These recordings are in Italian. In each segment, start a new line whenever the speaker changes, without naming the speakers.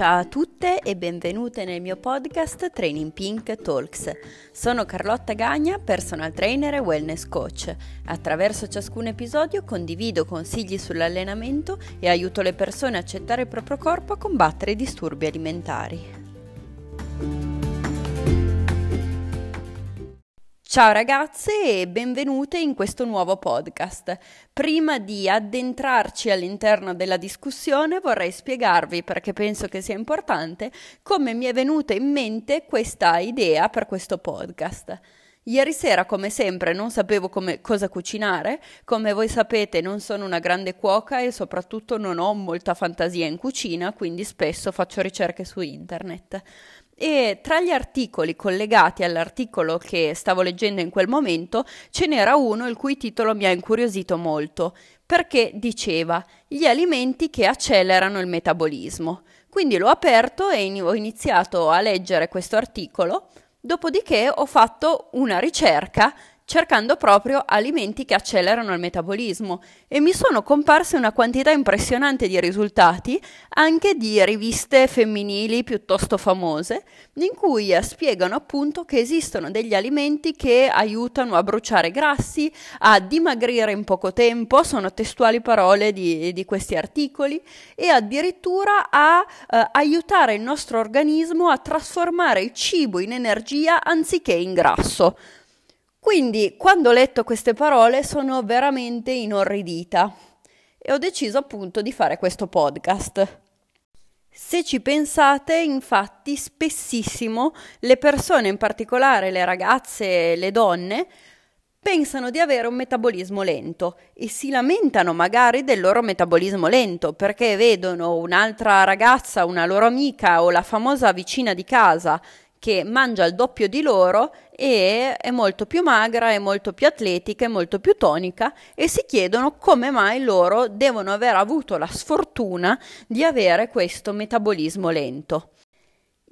Ciao a tutte e benvenute nel mio podcast Training Pink Talks. Sono Carlotta Gagna, personal trainer e wellness coach. Attraverso ciascun episodio condivido consigli sull'allenamento e aiuto le persone a accettare il proprio corpo a combattere i disturbi alimentari. Ciao ragazze e benvenute in questo nuovo podcast. Prima di addentrarci all'interno della discussione vorrei spiegarvi, perché penso che sia importante, come mi è venuta in mente questa idea per questo podcast. Ieri sera, come sempre, non sapevo come, cosa cucinare. Come voi sapete, non sono una grande cuoca e soprattutto non ho molta fantasia in cucina, quindi spesso faccio ricerche su internet e tra gli articoli collegati all'articolo che stavo leggendo in quel momento ce n'era uno il cui titolo mi ha incuriosito molto, perché diceva gli alimenti che accelerano il metabolismo. Quindi l'ho aperto e ho iniziato a leggere questo articolo, dopodiché ho fatto una ricerca cercando proprio alimenti che accelerano il metabolismo e mi sono comparse una quantità impressionante di risultati anche di riviste femminili piuttosto famose in cui spiegano appunto che esistono degli alimenti che aiutano a bruciare grassi, a dimagrire in poco tempo, sono testuali parole di, di questi articoli e addirittura a eh, aiutare il nostro organismo a trasformare il cibo in energia anziché in grasso. Quindi, quando ho letto queste parole, sono veramente inorridita e ho deciso appunto di fare questo podcast. Se ci pensate, infatti, spessissimo le persone, in particolare le ragazze e le donne, pensano di avere un metabolismo lento e si lamentano magari del loro metabolismo lento perché vedono un'altra ragazza, una loro amica o la famosa vicina di casa che mangia il doppio di loro e è molto più magra, è molto più atletica, è molto più tonica e si chiedono come mai loro devono aver avuto la sfortuna di avere questo metabolismo lento.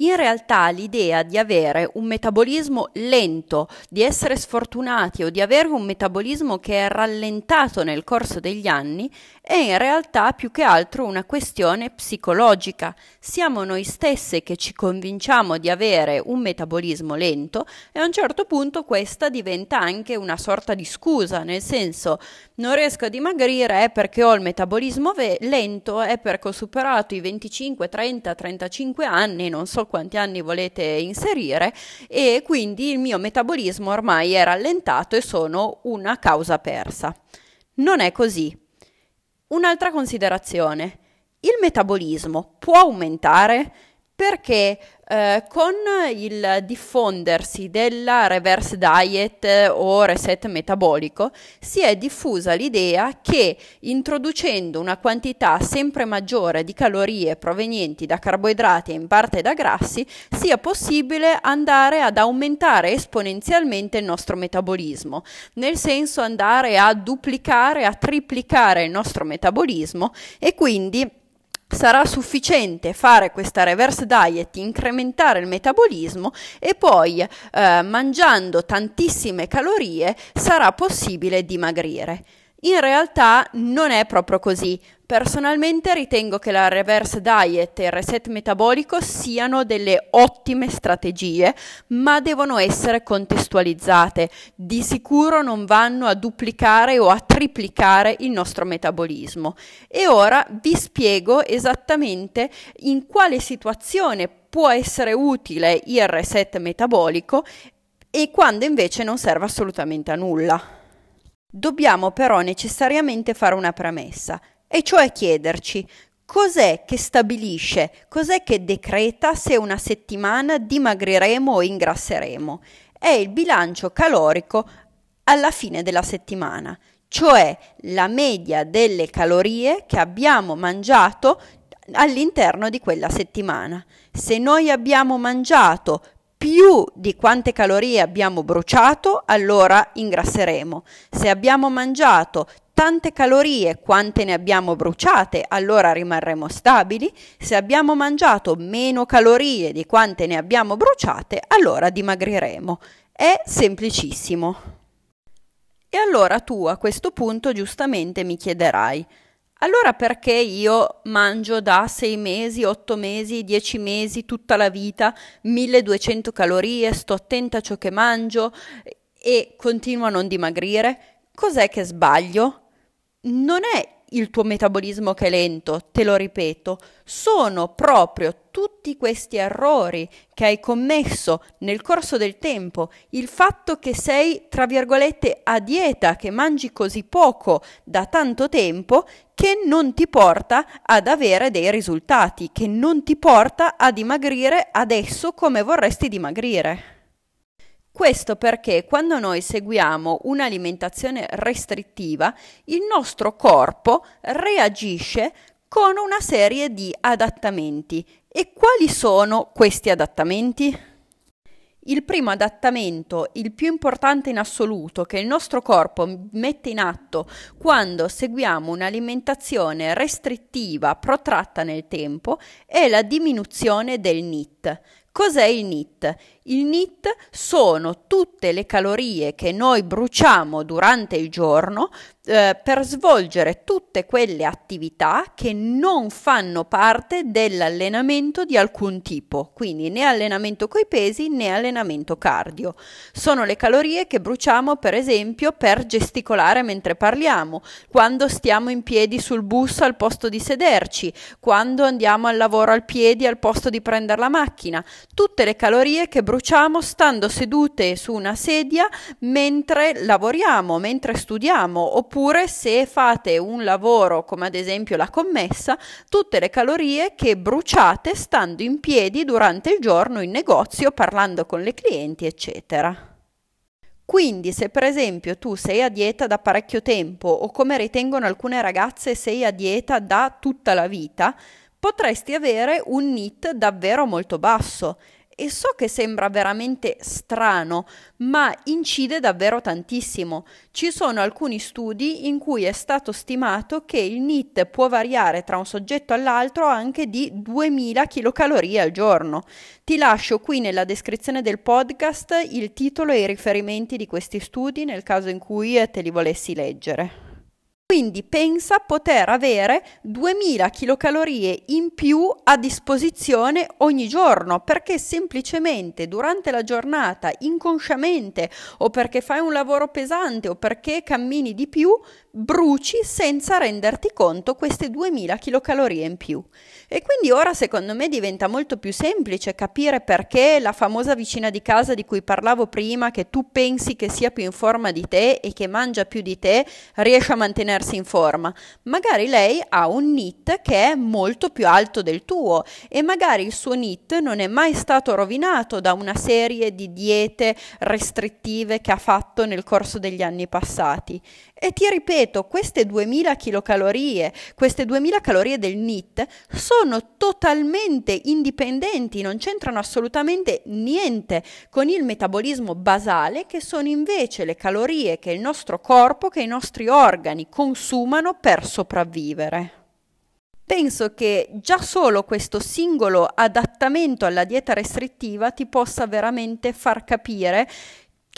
In realtà l'idea di avere un metabolismo lento, di essere sfortunati o di avere un metabolismo che è rallentato nel corso degli anni è in realtà più che altro una questione psicologica. Siamo noi stesse che ci convinciamo di avere un metabolismo lento e a un certo punto questa diventa anche una sorta di scusa, nel senso non riesco a dimagrire è perché ho il metabolismo ve- lento, è perché ho superato i 25, 30, 35 anni, non so quanti anni volete inserire e quindi il mio metabolismo ormai è rallentato e sono una causa persa. Non è così. Un'altra considerazione. Il metabolismo può aumentare perché eh, con il diffondersi della reverse diet o reset metabolico si è diffusa l'idea che introducendo una quantità sempre maggiore di calorie provenienti da carboidrati e in parte da grassi sia possibile andare ad aumentare esponenzialmente il nostro metabolismo, nel senso andare a duplicare, a triplicare il nostro metabolismo e quindi sarà sufficiente fare questa reverse diet, incrementare il metabolismo e poi eh, mangiando tantissime calorie sarà possibile dimagrire. In realtà non è proprio così. Personalmente ritengo che la reverse diet e il reset metabolico siano delle ottime strategie, ma devono essere contestualizzate. Di sicuro non vanno a duplicare o a triplicare il nostro metabolismo. E ora vi spiego esattamente in quale situazione può essere utile il reset metabolico e quando invece non serve assolutamente a nulla. Dobbiamo però necessariamente fare una premessa e cioè chiederci cos'è che stabilisce, cos'è che decreta se una settimana dimagriremo o ingrasseremo. È il bilancio calorico alla fine della settimana, cioè la media delle calorie che abbiamo mangiato all'interno di quella settimana. Se noi abbiamo mangiato più di quante calorie abbiamo bruciato, allora ingrasseremo. Se abbiamo mangiato tante calorie quante ne abbiamo bruciate, allora rimarremo stabili. Se abbiamo mangiato meno calorie di quante ne abbiamo bruciate, allora dimagriremo. È semplicissimo. E allora tu a questo punto giustamente mi chiederai, Allora perché io mangio da 6 mesi, 8 mesi, 10 mesi, tutta la vita 1200 calorie, sto attenta a ciò che mangio e continuo a non dimagrire? Cos'è che sbaglio? Non è il tuo metabolismo che è lento, te lo ripeto, sono proprio tutti questi errori che hai commesso nel corso del tempo, il fatto che sei, tra virgolette, a dieta, che mangi così poco da tanto tempo, che non ti porta ad avere dei risultati, che non ti porta a dimagrire adesso come vorresti dimagrire. Questo perché quando noi seguiamo un'alimentazione restrittiva, il nostro corpo reagisce con una serie di adattamenti. E quali sono questi adattamenti? Il primo adattamento, il più importante in assoluto, che il nostro corpo mette in atto quando seguiamo un'alimentazione restrittiva protratta nel tempo, è la diminuzione del NIT. Cos'è il NIT? Il NIT sono tutte le calorie che noi bruciamo durante il giorno eh, per svolgere tutte quelle attività che non fanno parte dell'allenamento di alcun tipo, quindi né allenamento coi pesi né allenamento cardio. Sono le calorie che bruciamo per esempio per gesticolare mentre parliamo, quando stiamo in piedi sul bus al posto di sederci, quando andiamo al lavoro al piedi al posto di prendere la macchina, tutte le calorie che bruciamo stando sedute su una sedia mentre lavoriamo, mentre studiamo, oppure se fate un lavoro come ad esempio la commessa, tutte le calorie che bruciate stando in piedi durante il giorno in negozio, parlando con le clienti, eccetera. Quindi se per esempio tu sei a dieta da parecchio tempo o come ritengono alcune ragazze sei a dieta da tutta la vita, potresti avere un NIT davvero molto basso e so che sembra veramente strano, ma incide davvero tantissimo. Ci sono alcuni studi in cui è stato stimato che il NIT può variare tra un soggetto all'altro anche di 2000 kcal al giorno. Ti lascio qui nella descrizione del podcast il titolo e i riferimenti di questi studi nel caso in cui te li volessi leggere. Quindi pensa poter avere 2000 kcal in più a disposizione ogni giorno perché semplicemente durante la giornata, inconsciamente o perché fai un lavoro pesante o perché cammini di più, bruci senza renderti conto queste 2000 kcal in più. E quindi ora secondo me diventa molto più semplice capire perché la famosa vicina di casa di cui parlavo prima, che tu pensi che sia più in forma di te e che mangia più di te, riesce a mantenere tenersi in forma. Magari lei ha un NIT che è molto più alto del tuo e magari il suo NIT non è mai stato rovinato da una serie di diete restrittive che ha fatto nel corso degli anni passati. E ti ripeto, queste 2000 kcal, queste 2000 calorie del NIT sono totalmente indipendenti, non c'entrano assolutamente niente con il metabolismo basale che sono invece le calorie che il nostro corpo, che i nostri organi consumano per sopravvivere. Penso che già solo questo singolo adattamento alla dieta restrittiva ti possa veramente far capire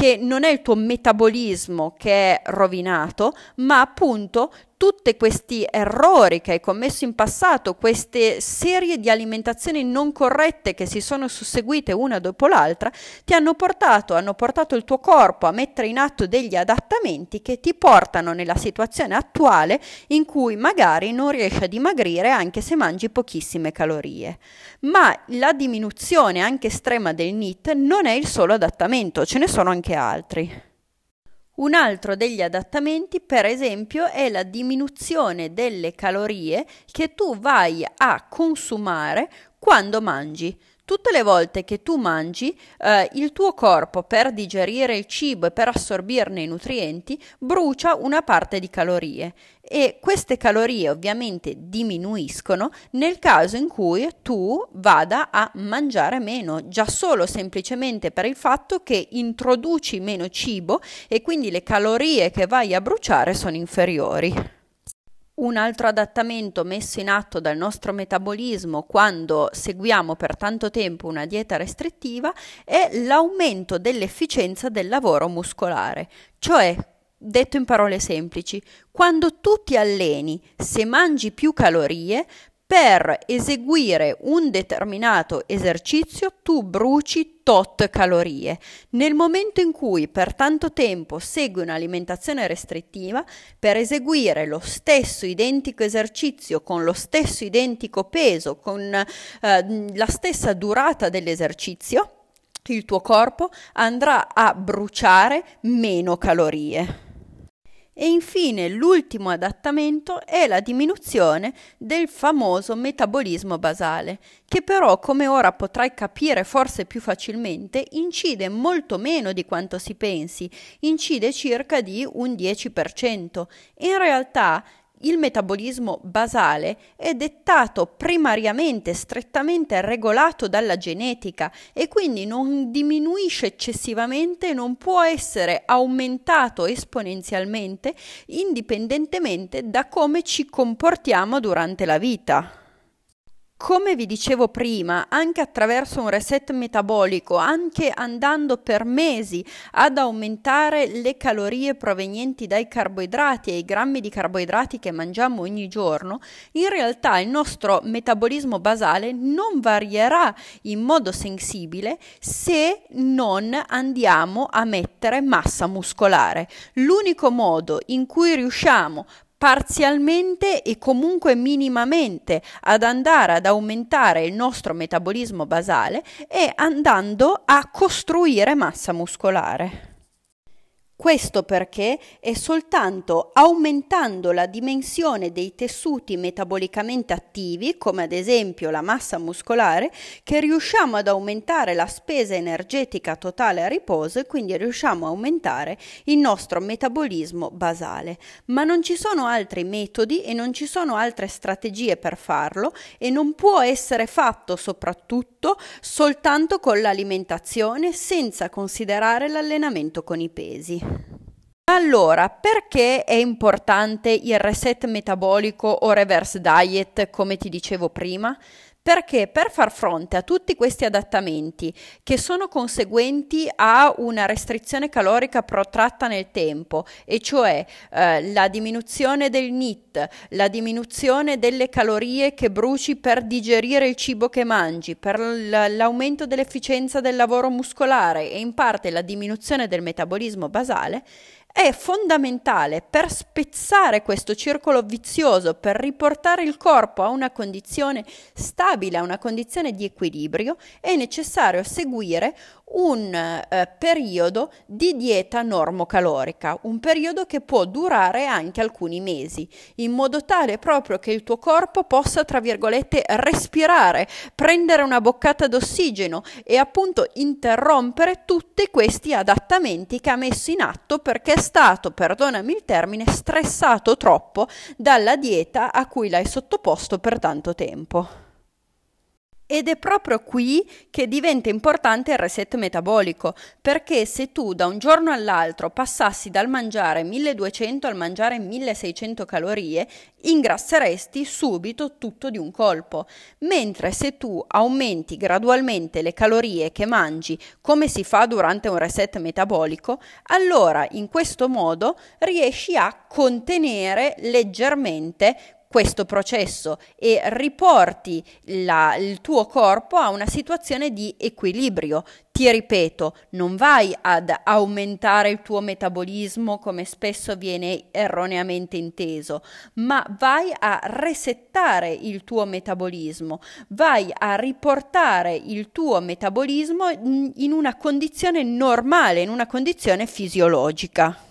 che non è il tuo metabolismo che è rovinato, ma appunto tutti questi errori che hai commesso in passato, queste serie di alimentazioni non corrette che si sono susseguite una dopo l'altra, ti hanno portato, hanno portato il tuo corpo a mettere in atto degli adattamenti che ti portano nella situazione attuale in cui magari non riesci a dimagrire anche se mangi pochissime calorie. Ma la diminuzione anche estrema del NIT non è il solo adattamento, ce ne sono anche altri. Un altro degli adattamenti, per esempio, è la diminuzione delle calorie che tu vai a consumare quando mangi. Tutte le volte che tu mangi, eh, il tuo corpo per digerire il cibo e per assorbirne i nutrienti brucia una parte di calorie e queste calorie ovviamente diminuiscono nel caso in cui tu vada a mangiare meno, già solo semplicemente per il fatto che introduci meno cibo e quindi le calorie che vai a bruciare sono inferiori. Un altro adattamento messo in atto dal nostro metabolismo quando seguiamo per tanto tempo una dieta restrittiva è l'aumento dell'efficienza del lavoro muscolare, cioè Detto in parole semplici, quando tu ti alleni, se mangi più calorie, per eseguire un determinato esercizio tu bruci tot calorie. Nel momento in cui per tanto tempo segui un'alimentazione restrittiva, per eseguire lo stesso identico esercizio con lo stesso identico peso, con eh, la stessa durata dell'esercizio, il tuo corpo andrà a bruciare meno calorie. E infine l'ultimo adattamento è la diminuzione del famoso metabolismo basale, che però, come ora potrai capire forse più facilmente, incide molto meno di quanto si pensi, incide circa di un 10%. In realtà il metabolismo basale è dettato primariamente, strettamente regolato dalla genetica e quindi non diminuisce eccessivamente, non può essere aumentato esponenzialmente indipendentemente da come ci comportiamo durante la vita. Come vi dicevo prima, anche attraverso un reset metabolico, anche andando per mesi ad aumentare le calorie provenienti dai carboidrati e i grammi di carboidrati che mangiamo ogni giorno, in realtà il nostro metabolismo basale non varierà in modo sensibile se non andiamo a mettere massa muscolare. L'unico modo in cui riusciamo parzialmente e comunque minimamente ad andare ad aumentare il nostro metabolismo basale e andando a costruire massa muscolare. Questo perché è soltanto aumentando la dimensione dei tessuti metabolicamente attivi, come ad esempio la massa muscolare, che riusciamo ad aumentare la spesa energetica totale a riposo e quindi riusciamo a aumentare il nostro metabolismo basale. Ma non ci sono altri metodi e non ci sono altre strategie per farlo e non può essere fatto soprattutto soltanto con l'alimentazione senza considerare l'allenamento con i pesi. Allora, perché è importante il reset metabolico o reverse diet, come ti dicevo prima? Perché per far fronte a tutti questi adattamenti che sono conseguenti a una restrizione calorica protratta nel tempo, e cioè eh, la diminuzione del NIT, la diminuzione delle calorie che bruci per digerire il cibo che mangi, per l'aumento dell'efficienza del lavoro muscolare e in parte la diminuzione del metabolismo basale, è fondamentale per spezzare questo circolo vizioso, per riportare il corpo a una condizione stabile, a una condizione di equilibrio, è necessario seguire un eh, periodo di dieta normocalorica, un periodo che può durare anche alcuni mesi, in modo tale proprio che il tuo corpo possa, tra virgolette, respirare, prendere una boccata d'ossigeno e appunto interrompere tutti questi adattamenti che ha messo in atto perché è stato, perdonami il termine, stressato troppo dalla dieta a cui l'hai sottoposto per tanto tempo. Ed è proprio qui che diventa importante il reset metabolico, perché se tu da un giorno all'altro passassi dal mangiare 1200 al mangiare 1600 calorie, ingrasseresti subito tutto di un colpo, mentre se tu aumenti gradualmente le calorie che mangi come si fa durante un reset metabolico, allora in questo modo riesci a contenere leggermente questo processo e riporti la, il tuo corpo a una situazione di equilibrio. Ti ripeto, non vai ad aumentare il tuo metabolismo come spesso viene erroneamente inteso, ma vai a resettare il tuo metabolismo, vai a riportare il tuo metabolismo in una condizione normale, in una condizione fisiologica.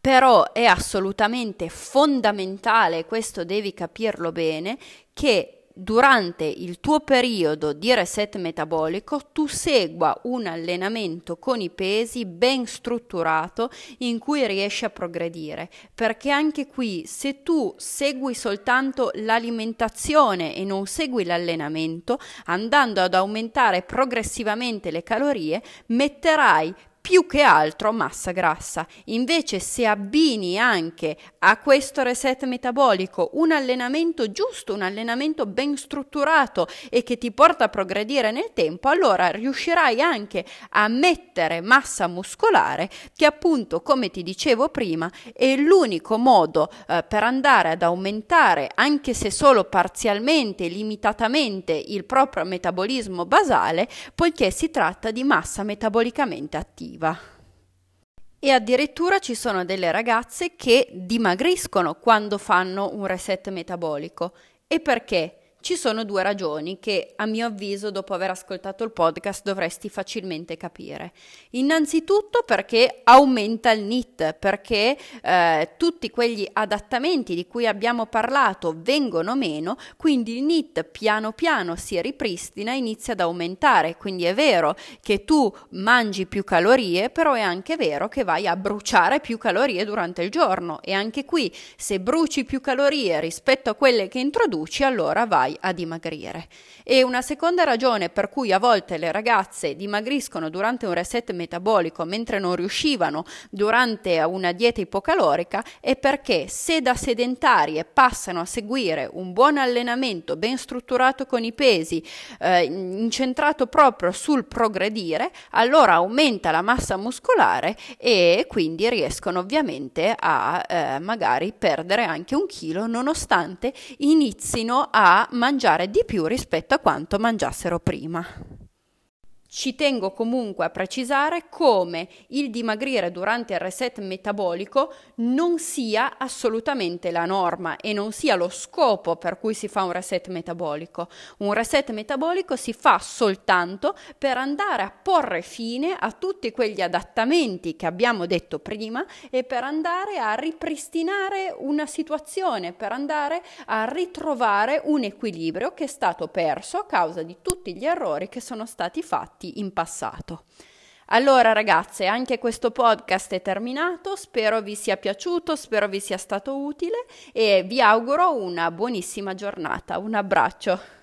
Però è assolutamente fondamentale, questo devi capirlo bene, che durante il tuo periodo di reset metabolico tu segua un allenamento con i pesi ben strutturato in cui riesci a progredire. Perché anche qui se tu segui soltanto l'alimentazione e non segui l'allenamento andando ad aumentare progressivamente le calorie metterai più che altro massa grassa. Invece se abbini anche a questo reset metabolico un allenamento giusto, un allenamento ben strutturato e che ti porta a progredire nel tempo, allora riuscirai anche a mettere massa muscolare che appunto, come ti dicevo prima, è l'unico modo eh, per andare ad aumentare, anche se solo parzialmente, limitatamente, il proprio metabolismo basale, poiché si tratta di massa metabolicamente attiva. E addirittura ci sono delle ragazze che dimagriscono quando fanno un reset metabolico. E perché? Ci sono due ragioni che, a mio avviso, dopo aver ascoltato il podcast, dovresti facilmente capire. Innanzitutto perché aumenta il NIT, perché eh, tutti quegli adattamenti di cui abbiamo parlato vengono meno, quindi il NIT piano piano si ripristina e inizia ad aumentare. Quindi è vero che tu mangi più calorie, però è anche vero che vai a bruciare più calorie durante il giorno. E anche qui, se bruci più calorie rispetto a quelle che introduci, allora vai vai a dimagrire. E una seconda ragione per cui a volte le ragazze dimagriscono durante un reset metabolico mentre non riuscivano durante una dieta ipocalorica è perché se da sedentarie passano a seguire un buon allenamento ben strutturato con i pesi, eh, incentrato proprio sul progredire, allora aumenta la massa muscolare e quindi riescono ovviamente a eh, magari perdere anche un chilo nonostante inizino a mangiare di più rispetto a quanto mangiassero prima. Ci tengo comunque a precisare come il dimagrire durante il reset metabolico non sia assolutamente la norma e non sia lo scopo per cui si fa un reset metabolico. Un reset metabolico si fa soltanto per andare a porre fine a tutti quegli adattamenti che abbiamo detto prima e per andare a ripristinare una situazione, per andare a ritrovare un equilibrio che è stato perso a causa di tutti gli errori che sono stati fatti fatti in passato. Allora ragazze, anche questo podcast è terminato, spero vi sia piaciuto, spero vi sia stato utile e vi auguro una buonissima giornata. Un abbraccio.